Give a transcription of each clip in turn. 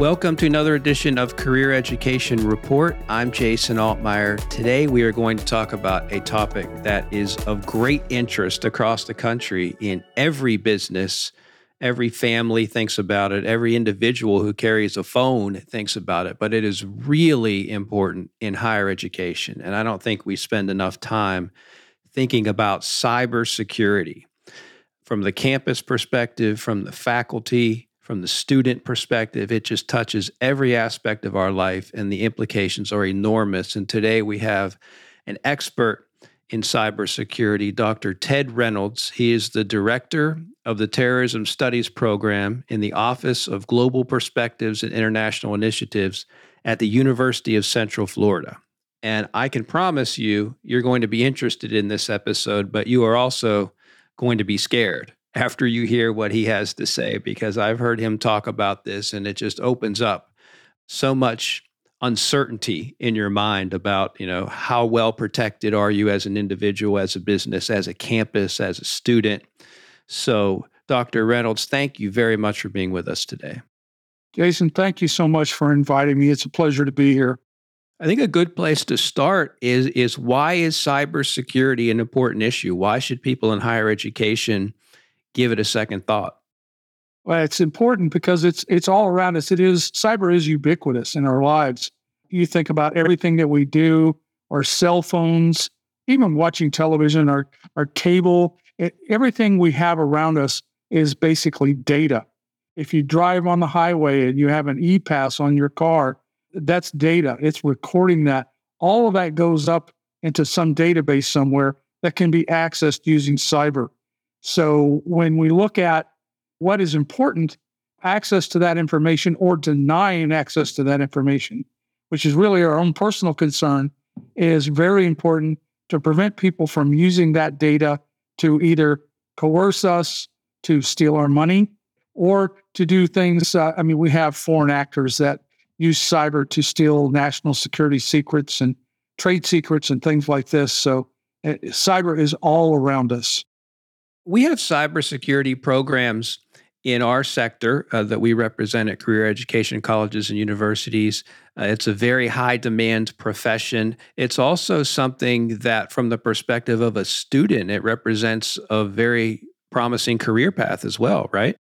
Welcome to another edition of Career Education Report. I'm Jason Altmire. Today we are going to talk about a topic that is of great interest across the country in every business. Every family thinks about it. Every individual who carries a phone thinks about it, but it is really important in higher education. And I don't think we spend enough time thinking about cybersecurity from the campus perspective, from the faculty, from the student perspective, it just touches every aspect of our life, and the implications are enormous. And today we have an expert in cybersecurity, Dr. Ted Reynolds. He is the director of the Terrorism Studies Program in the Office of Global Perspectives and International Initiatives at the University of Central Florida. And I can promise you, you're going to be interested in this episode, but you are also going to be scared after you hear what he has to say because I've heard him talk about this and it just opens up so much uncertainty in your mind about, you know, how well protected are you as an individual, as a business, as a campus, as a student. So, Dr. Reynolds, thank you very much for being with us today. Jason, thank you so much for inviting me. It's a pleasure to be here. I think a good place to start is is why is cybersecurity an important issue? Why should people in higher education give it a second thought? Well, it's important because it's it's all around us. It is cyber is ubiquitous in our lives. You think about everything that we do, our cell phones, even watching television, our our cable, it, everything we have around us is basically data. If you drive on the highway and you have an e-pass on your car, that's data. It's recording that. All of that goes up into some database somewhere that can be accessed using cyber. So when we look at what is important, access to that information or denying access to that information, which is really our own personal concern, is very important to prevent people from using that data to either coerce us to steal our money or to do things. Uh, I mean, we have foreign actors that use cyber to steal national security secrets and trade secrets and things like this. So, uh, cyber is all around us. We have cybersecurity programs in our sector uh, that we represent at career education colleges and universities. Uh, it's a very high demand profession. It's also something that, from the perspective of a student, it represents a very promising career path as well, right?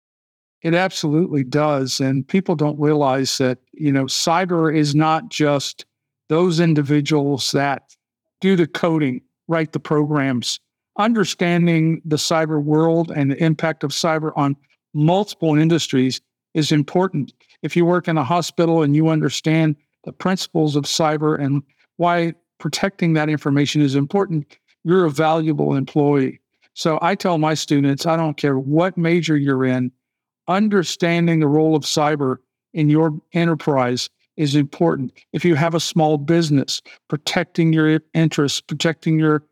It absolutely does. And people don't realize that, you know, cyber is not just those individuals that do the coding, write the programs understanding the cyber world and the impact of cyber on multiple industries is important. If you work in a hospital and you understand the principles of cyber and why protecting that information is important, you're a valuable employee. So I tell my students, I don't care what major you're in, understanding the role of cyber in your enterprise is important. If you have a small business, protecting your interests, protecting your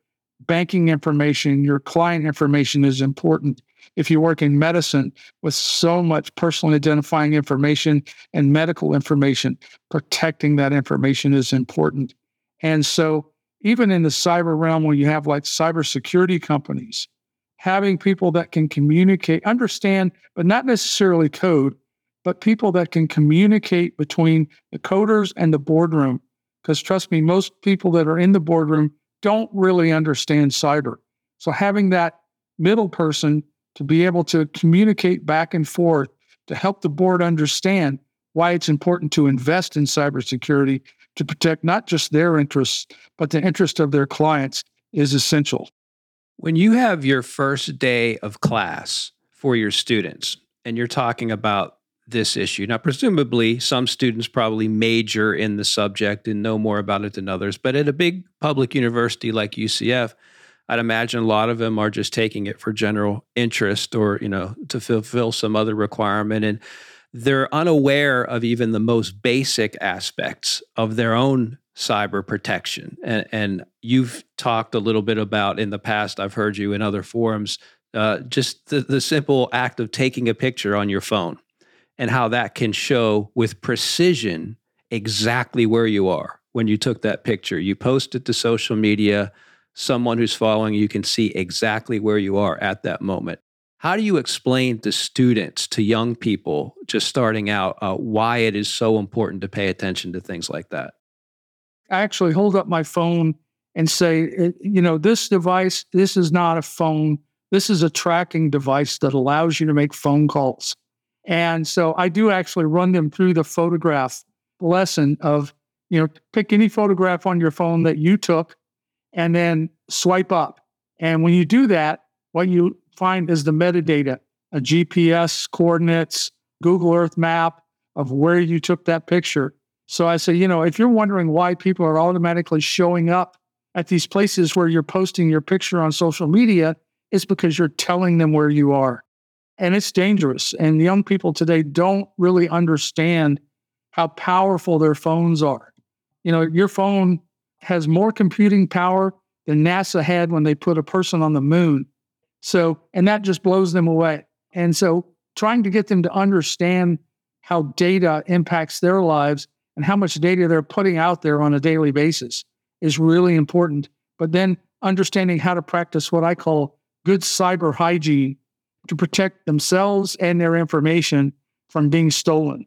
banking information, your client information is important. If you work in medicine with so much personal identifying information and medical information, protecting that information is important. And so, even in the cyber realm, where you have like cybersecurity companies, having people that can communicate, understand, but not necessarily code, but people that can communicate between the coders and the boardroom. Because trust me, most people that are in the boardroom don't really understand cyber. So having that middle person to be able to communicate back and forth to help the board understand why it's important to invest in cybersecurity to protect not just their interests, but the interest of their clients is essential. When you have your first day of class for your students and you're talking about this issue. Now, presumably, some students probably major in the subject and know more about it than others, but at a big public university like UCF, I'd imagine a lot of them are just taking it for general interest or, you know, to fulfill some other requirement. And they're unaware of even the most basic aspects of their own cyber protection. And, and you've talked a little bit about in the past, I've heard you in other forums, uh, just the, the simple act of taking a picture on your phone and how that can show with precision exactly where you are when you took that picture. You post it to social media, someone who's following you can see exactly where you are at that moment. How do you explain to students, to young people just starting out, uh, why it is so important to pay attention to things like that? I actually hold up my phone and say, you know, this device, this is not a phone. This is a tracking device that allows you to make phone calls. And so I do actually run them through the photograph lesson of, you know, pick any photograph on your phone that you took and then swipe up. And when you do that, what you find is the metadata, a GPS coordinates, Google Earth map of where you took that picture. So I say, you know, if you're wondering why people are automatically showing up at these places where you're posting your picture on social media, it's because you're telling them where you are. And it's dangerous. And young people today don't really understand how powerful their phones are. You know, your phone has more computing power than NASA had when they put a person on the moon. So, and that just blows them away. And so, trying to get them to understand how data impacts their lives and how much data they're putting out there on a daily basis is really important. But then understanding how to practice what I call good cyber hygiene to protect themselves and their information from being stolen.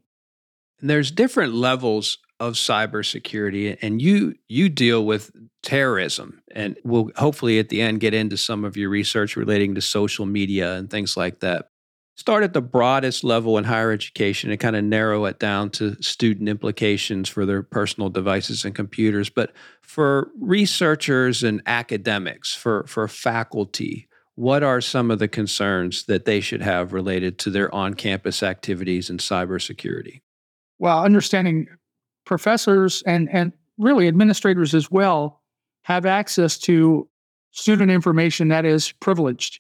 There's different levels of cybersecurity, and you you deal with terrorism, and we'll hopefully at the end get into some of your research relating to social media and things like that. Start at the broadest level in higher education and kind of narrow it down to student implications for their personal devices and computers. But for researchers and academics, for for faculty, what are some of the concerns that they should have related to their on-campus activities in cybersecurity? Well, understanding professors and, and really administrators as well have access to student information that is privileged.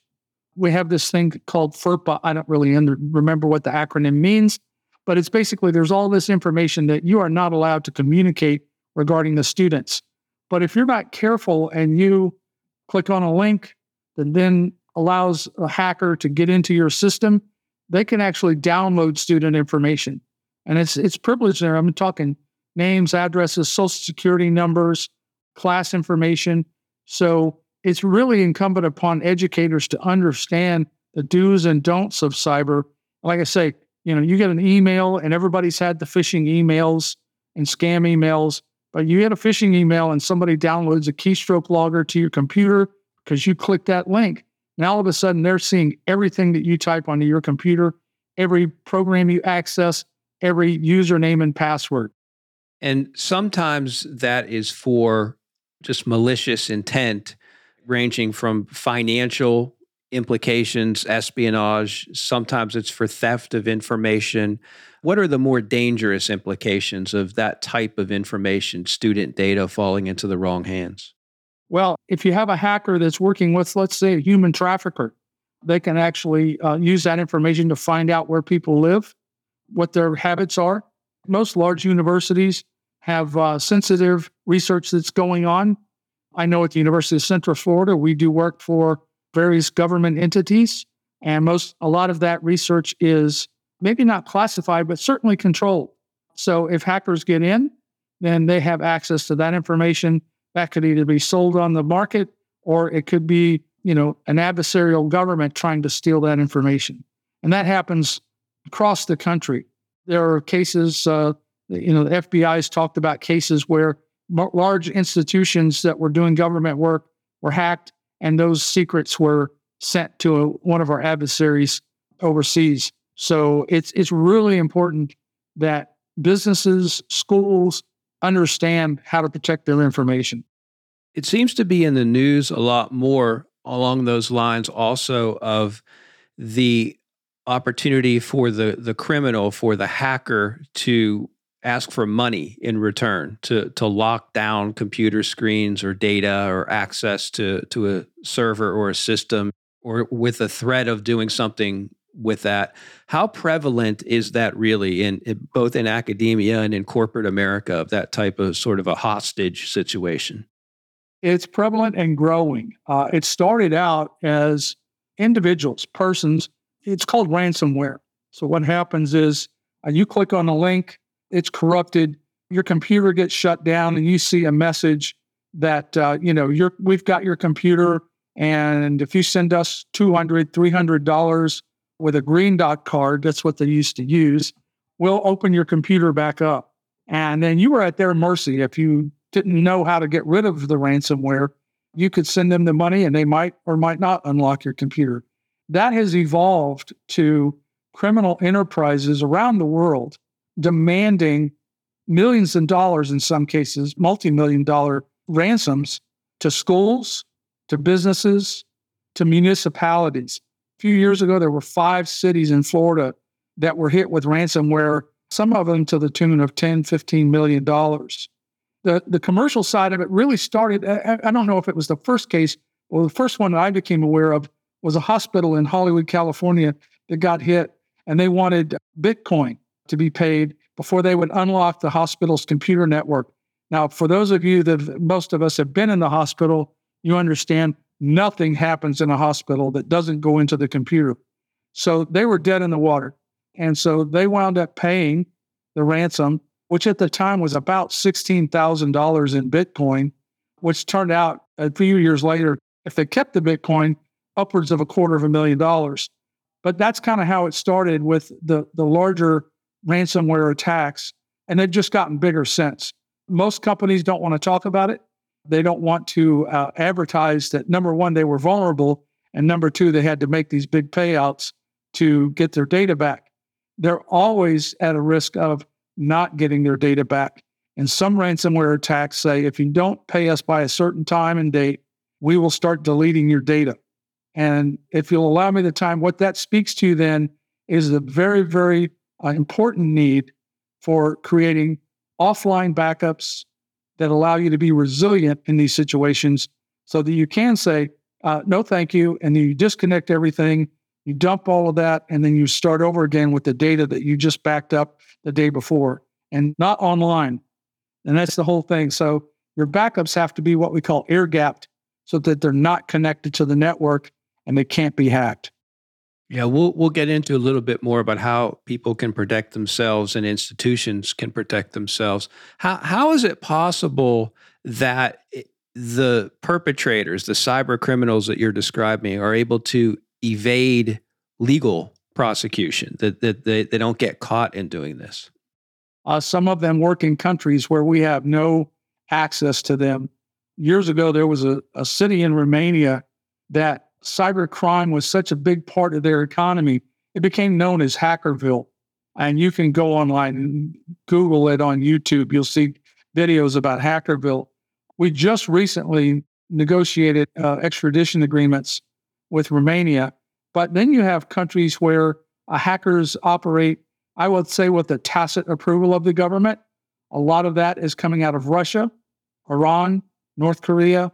We have this thing called FERPA. I don't really remember what the acronym means, but it's basically there's all this information that you are not allowed to communicate regarding the students. But if you're not careful and you click on a link that then allows a hacker to get into your system, they can actually download student information. And it's it's privileged there. I'm talking names, addresses, social security numbers, class information. So it's really incumbent upon educators to understand the do's and don'ts of cyber. Like I say, you know, you get an email and everybody's had the phishing emails and scam emails, but you get a phishing email and somebody downloads a keystroke logger to your computer because you click that link. And all of a sudden they're seeing everything that you type onto your computer, every program you access, every username and password. And sometimes that is for just malicious intent, ranging from financial implications, espionage. Sometimes it's for theft of information. What are the more dangerous implications of that type of information, student data falling into the wrong hands? Well, if you have a hacker that's working with, let's say, a human trafficker, they can actually uh, use that information to find out where people live, what their habits are. Most large universities have uh, sensitive research that's going on. I know at the University of Central Florida, we do work for various government entities, and most a lot of that research is maybe not classified, but certainly controlled. So if hackers get in, then they have access to that information. That could either be sold on the market or it could be, you know, an adversarial government trying to steal that information. And that happens across the country. There are cases uh, you know, the FBI has talked about cases where large institutions that were doing government work were hacked, and those secrets were sent to a, one of our adversaries overseas. So it's it's really important that businesses, schools understand how to protect their information. It seems to be in the news a lot more along those lines also of the opportunity for the the criminal for the hacker to ask for money in return to to lock down computer screens or data or access to to a server or a system or with a threat of doing something with that. How prevalent is that really in, in both in academia and in corporate america of that type of sort of a hostage situation? It's prevalent and growing. Uh, it started out as individuals persons. It's called ransomware. So what happens is uh, you click on a link it's corrupted. Your computer gets shut down, and you see a message that uh, you know you're, we've got your computer And if you send us $200, $300 with a green dot card, that's what they used to use, we'll open your computer back up. And then you were at their mercy. If you didn't know how to get rid of the ransomware, you could send them the money and they might or might not unlock your computer. That has evolved to criminal enterprises around the world demanding millions of dollars in some cases, multi million dollar ransoms to schools, to businesses, to municipalities. Few years ago, there were five cities in Florida that were hit with ransomware, some of them to the tune of 10, 15 million dollars. The, the commercial side of it really started, I, I don't know if it was the first case, well, the first one that I became aware of was a hospital in Hollywood, California that got hit, and they wanted Bitcoin to be paid before they would unlock the hospital's computer network. Now, for those of you that most of us have been in the hospital, you understand nothing happens in a hospital that doesn't go into the computer. So they were dead in the water. And so they wound up paying the ransom, which at the time was about $16,000 in Bitcoin, which turned out a few years later, if they kept the Bitcoin, upwards of a quarter of a million dollars. But that's kind of how it started with the, the larger ransomware attacks. And they've just gotten bigger since. Most companies don't want to talk about it. They don't want to uh, advertise that number one, they were vulnerable, and number two, they had to make these big payouts to get their data back. They're always at a risk of not getting their data back. And some ransomware attacks say if you don't pay us by a certain time and date, we will start deleting your data. And if you'll allow me the time, what that speaks to then is a very, very uh, important need for creating offline backups that allow you to be resilient in these situations so that you can say, uh, no, thank you. And then you disconnect everything, you dump all of that, and then you start over again with the data that you just backed up the day before and not online. And that's the whole thing. So your backups have to be what we call air gapped so that they're not connected to the network and they can't be hacked. Yeah, we'll we'll get into a little bit more about how people can protect themselves and institutions can protect themselves. How how is it possible that the perpetrators, the cyber criminals that you're describing, are able to evade legal prosecution? That that they, they don't get caught in doing this? Uh, some of them work in countries where we have no access to them. Years ago, there was a, a city in Romania that cyber crime was such a big part of their economy, it became known as Hackerville. And you can go online and Google it on YouTube. You'll see videos about Hackerville. We just recently negotiated uh, extradition agreements with Romania, but then you have countries where uh, hackers operate, I would say, with the tacit approval of the government. A lot of that is coming out of Russia, Iran, North Korea.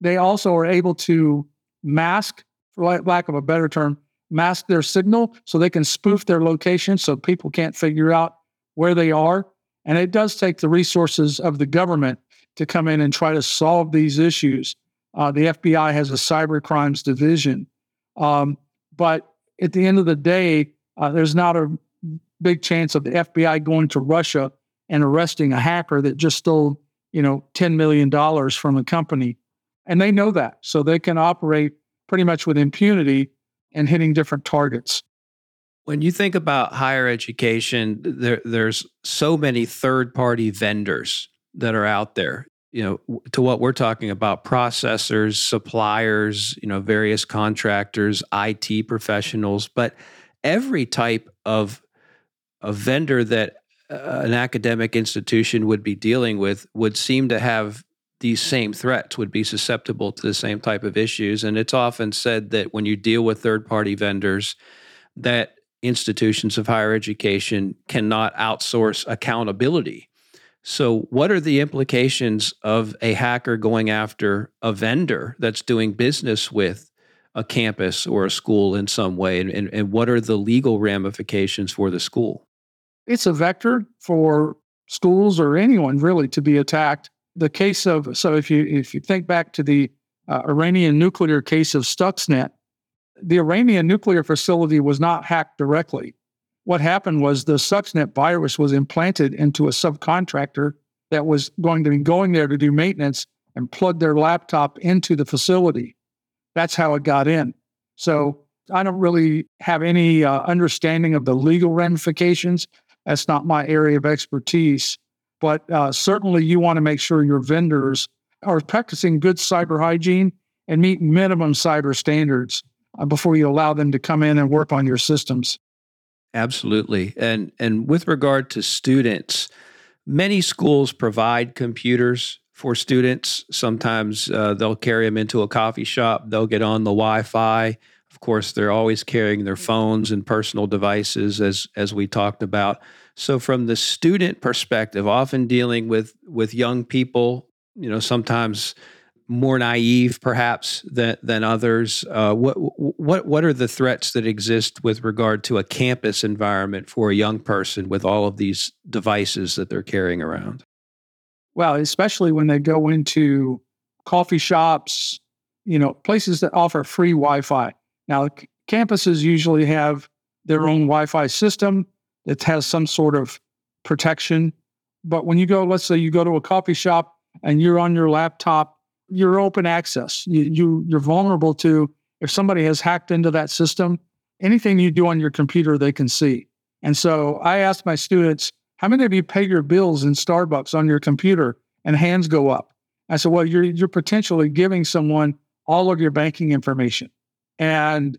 They also are able to mask, for lack of a better term, mask their signal so they can spoof their location so people can't figure out where they are. And it does take the resources of the government to come in and try to solve these issues. Uh, the FBI has a cyber crimes division. Um, but at the end of the day, uh, there's not a big chance of the FBI going to Russia and arresting a hacker that just stole, you know, $10 million from a company. And they know that. So they can operate pretty much with impunity and hitting different targets. When you think about higher education, there, there's so many third party vendors that are out there. You know, to what we're talking about, processors, suppliers, you know, various contractors, IT professionals, but every type of a vendor that uh, an academic institution would be dealing with would seem to have these same threats would be susceptible to the same type of issues. And it's often said that when you deal with third party vendors, that institutions of higher education cannot outsource accountability. So, what are the implications of a hacker going after a vendor that's doing business with a campus or a school in some way? And, and, and what are the legal ramifications for the school? It's a vector for schools or anyone really to be attacked the case of so if you if you think back to the uh, Iranian nuclear case of Stuxnet, the Iranian nuclear facility was not hacked directly. What happened was the Stuxnet virus was implanted into a subcontractor that was going to be going there to do maintenance and plug their laptop into the facility. That's how it got in. So I don't really have any uh, understanding of the legal ramifications. That's not my area of expertise. But uh, certainly, you want to make sure your vendors are practicing good cyber hygiene and meet minimum cyber standards uh, before you allow them to come in and work on your systems. Absolutely. And and with regard to students, many schools provide computers for students. Sometimes uh, they'll carry them into a coffee shop, they'll get on the Wi-Fi. Of course, they're always carrying their phones and personal devices as as we talked about. So from the student perspective, often dealing with with young people, you know, sometimes more naive perhaps than than others. Uh, what what what are the threats that exist with regard to a campus environment for a young person with all of these devices that they're carrying around? Well, especially when they go into coffee shops, you know, places that offer free Wi-Fi. Now, campuses usually have their own Wi-Fi system that has some sort of protection. But when you go, let's say you go to a coffee shop and you're on your laptop you're open access. You, you you're vulnerable to if somebody has hacked into that system. Anything you do on your computer, they can see. And so I ask my students, how many of you pay your bills in Starbucks on your computer? And hands go up. I said, well, you're you're potentially giving someone all of your banking information. And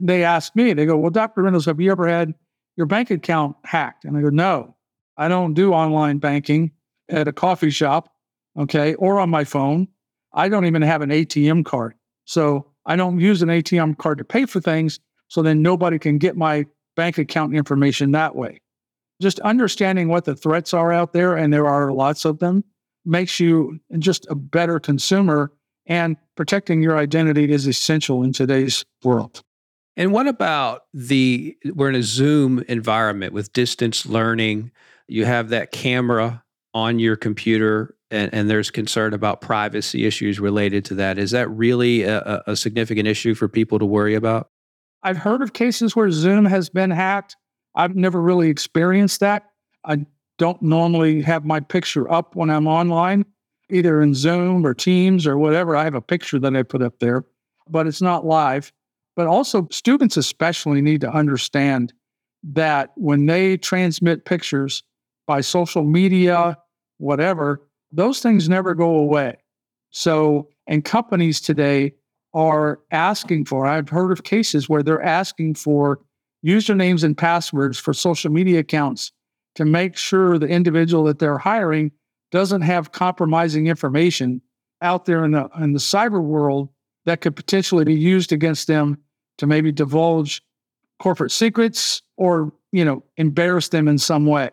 they ask me, they go, well, Dr. Reynolds, have you ever had your bank account hacked? And I go, no, I don't do online banking at a coffee shop, okay, or on my phone. I don't even have an ATM card. So I don't use an ATM card to pay for things. So then nobody can get my bank account information that way. Just understanding what the threats are out there, and there are lots of them, makes you just a better consumer. And protecting your identity is essential in today's world. And what about the, we're in a Zoom environment with distance learning. You have that camera on your computer and, and, there's concern about privacy issues related to that. Is that really a, a, significant issue for people to worry about? I've heard of cases where Zoom has been hacked. I've never really experienced that. I don't normally have my picture up when I'm online, either in Zoom or Teams or whatever. I have a picture that I put up there, but it's not live. But also, students especially need to understand that when they transmit pictures by social media, whatever, those things never go away. So, and companies today are asking for, I've heard of cases where they're asking for usernames and passwords for social media accounts to make sure the individual that they're hiring doesn't have compromising information out there in the in the cyber world that could potentially be used against them to maybe divulge corporate secrets or you know embarrass them in some way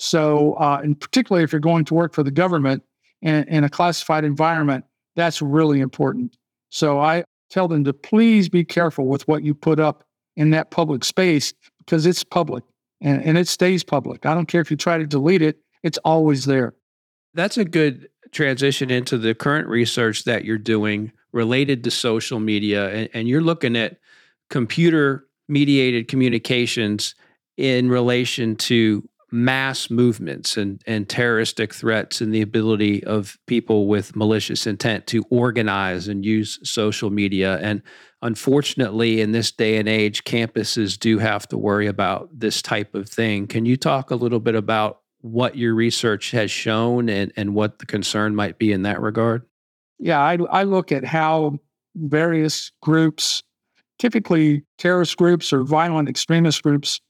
so, uh, and particularly if you're going to work for the government in, in a classified environment, that's really important. So I tell them to please be careful with what you put up in that public space because it's public and, and it stays public. I don't care if you try to delete it, it's always there. That's a good transition into the current research that you're doing related to social media. And, and you're looking at computer mediated communications in relation to mass movements and, and terroristic threats and the ability of people with malicious intent to organize and use social media. And unfortunately, in this day and age, campuses do have to worry about this type of thing. Can you talk a little bit about what your research has shown and, and what the concern might be in that regard? Yeah, I, I look at how various groups, typically terrorist groups or violent extremist groups,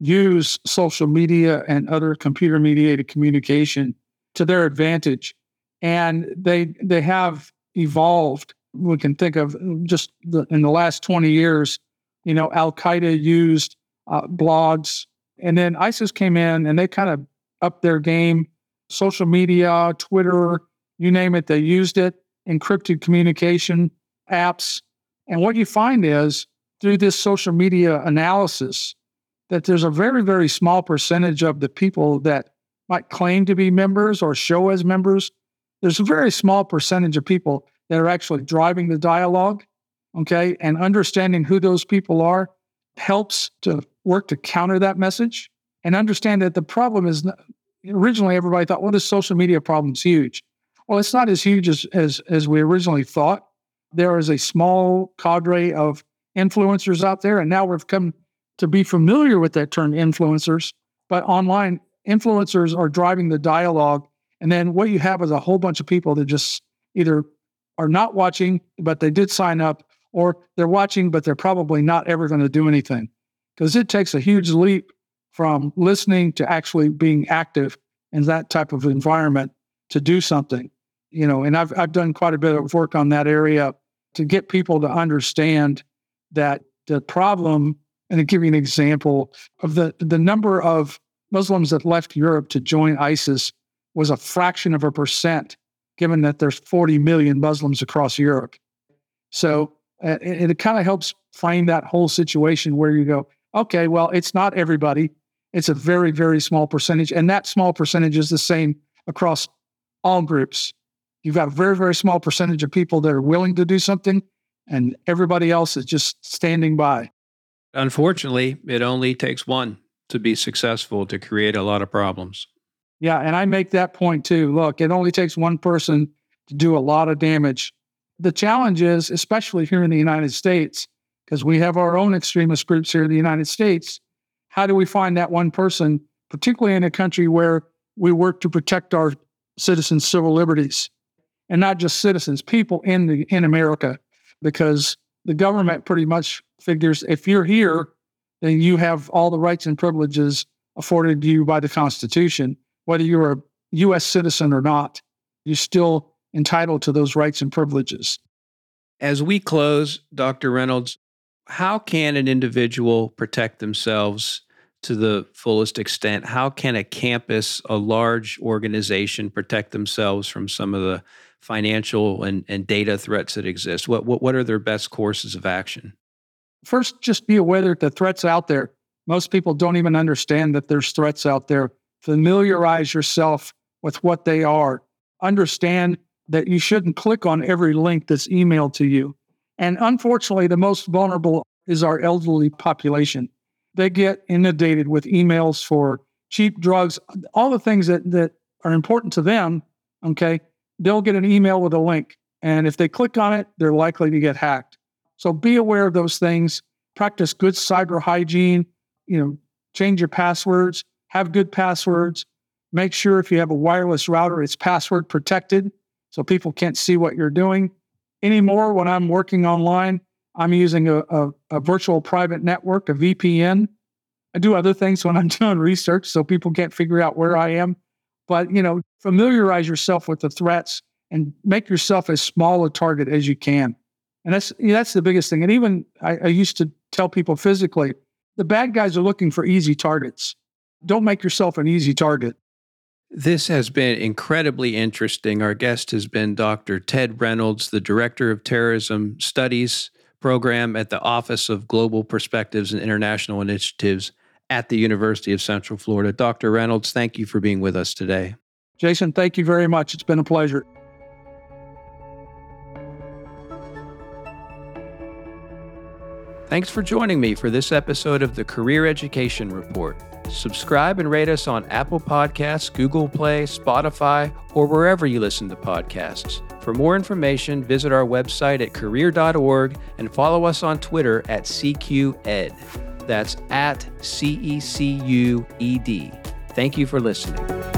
use social media and other computer mediated communication to their advantage. And they they have evolved. We can think of just the, in the last 20 years, you know, Al Qaeda used uh, blogs, and then ISIS came in and they kind of upped their game. Social media, Twitter, you name it, they used it, encrypted communication apps. And what you find is through this social media analysis, that there's a very, very small percentage of the people that might claim to be members or show as members. There's a very small percentage of people that are actually driving the dialogue. Okay. And understanding who those people are helps to work to counter that message and understand that the problem is originally everybody thought, well, this social media problem is huge. Well, it's not as huge as, as, as we originally thought. There is a small cadre of influencers out there. And now we've come to be familiar with that term influencers. But online, influencers are driving the dialogue. And then what you have is a whole bunch of people that just either are not watching, but they did sign up, or they're watching, but they're probably not ever going to do anything. Because it takes a huge leap from listening to actually being active in that type of environment to do something. You know, and I've I've done quite a bit of work on that area to get people to understand that the problem, and to give you an example of the the number of Muslims that left Europe to join ISIS was a fraction of a percent, given that there's 40 million Muslims across Europe. So uh, it, it kind of helps frame that whole situation where you go, okay, well, it's not everybody. It's a very, very small percentage. And that small percentage is the same across all groups. You've got a very, very small percentage of people that are willing to do something, and everybody else is just standing by. Unfortunately, it only takes one to be successful to create a lot of problems. Yeah, and I make that point too. Look, it only takes one person to do a lot of damage. The challenge is, especially here in the United States, because we have our own extremist groups here in the United States, how do we find that one person, particularly in a country where we work to protect our citizens' civil liberties? And not just citizens, people in the in America, because the government pretty much figures if you're here, then you have all the rights and privileges afforded you by the Constitution, whether you're a U.S. citizen or not. You're still entitled to those rights and privileges. As we close, Dr. Reynolds, how can an individual protect themselves to the fullest extent? How can a campus, a large organization, protect themselves from some of the financial and, and data threats that exist? What, what, what are their best courses of action? First, just be aware that the threats out there. Most people don't even understand that there's threats out there. Familiarize yourself with what they are. Understand that you shouldn't click on every link that's emailed to you. And unfortunately, the most vulnerable is our elderly population. They get inundated with emails for cheap drugs, all the things that, that are important to them. Okay. They'll get an email with a link. And if they click on it, they're likely to get hacked. So be aware of those things. Practice good cyber hygiene. You know, change your passwords, have good passwords. Make sure if you have a wireless router, it's password protected so people can't see what you're doing anymore when I'm working online. I'm using a, a, a, virtual private network, a VPN. I do other things when I'm doing research so people can't figure out where I am. But, you know, familiarize yourself with the threats and make yourself as small a target as you can. And that's, you know, that's the biggest thing. And even I, I used to tell people physically, the bad guys are looking for easy targets. Don't make yourself an easy target. This has been incredibly interesting. Our guest has been Dr. Ted Reynolds, the Director of Terrorism Studies Program at the Office of Global Perspectives and International Initiatives at the University of Central Florida. Dr. Reynolds, thank you for being with us today. Jason, thank you very much. It's been a pleasure. Thanks for joining me for this episode of the Career Education Report. Subscribe and rate us on Apple Podcasts, Google Play, Spotify, or wherever you listen to podcasts. For more information, visit our website at career.org and follow us on Twitter at CECUED. That's at C E C U E D. Thank you for listening.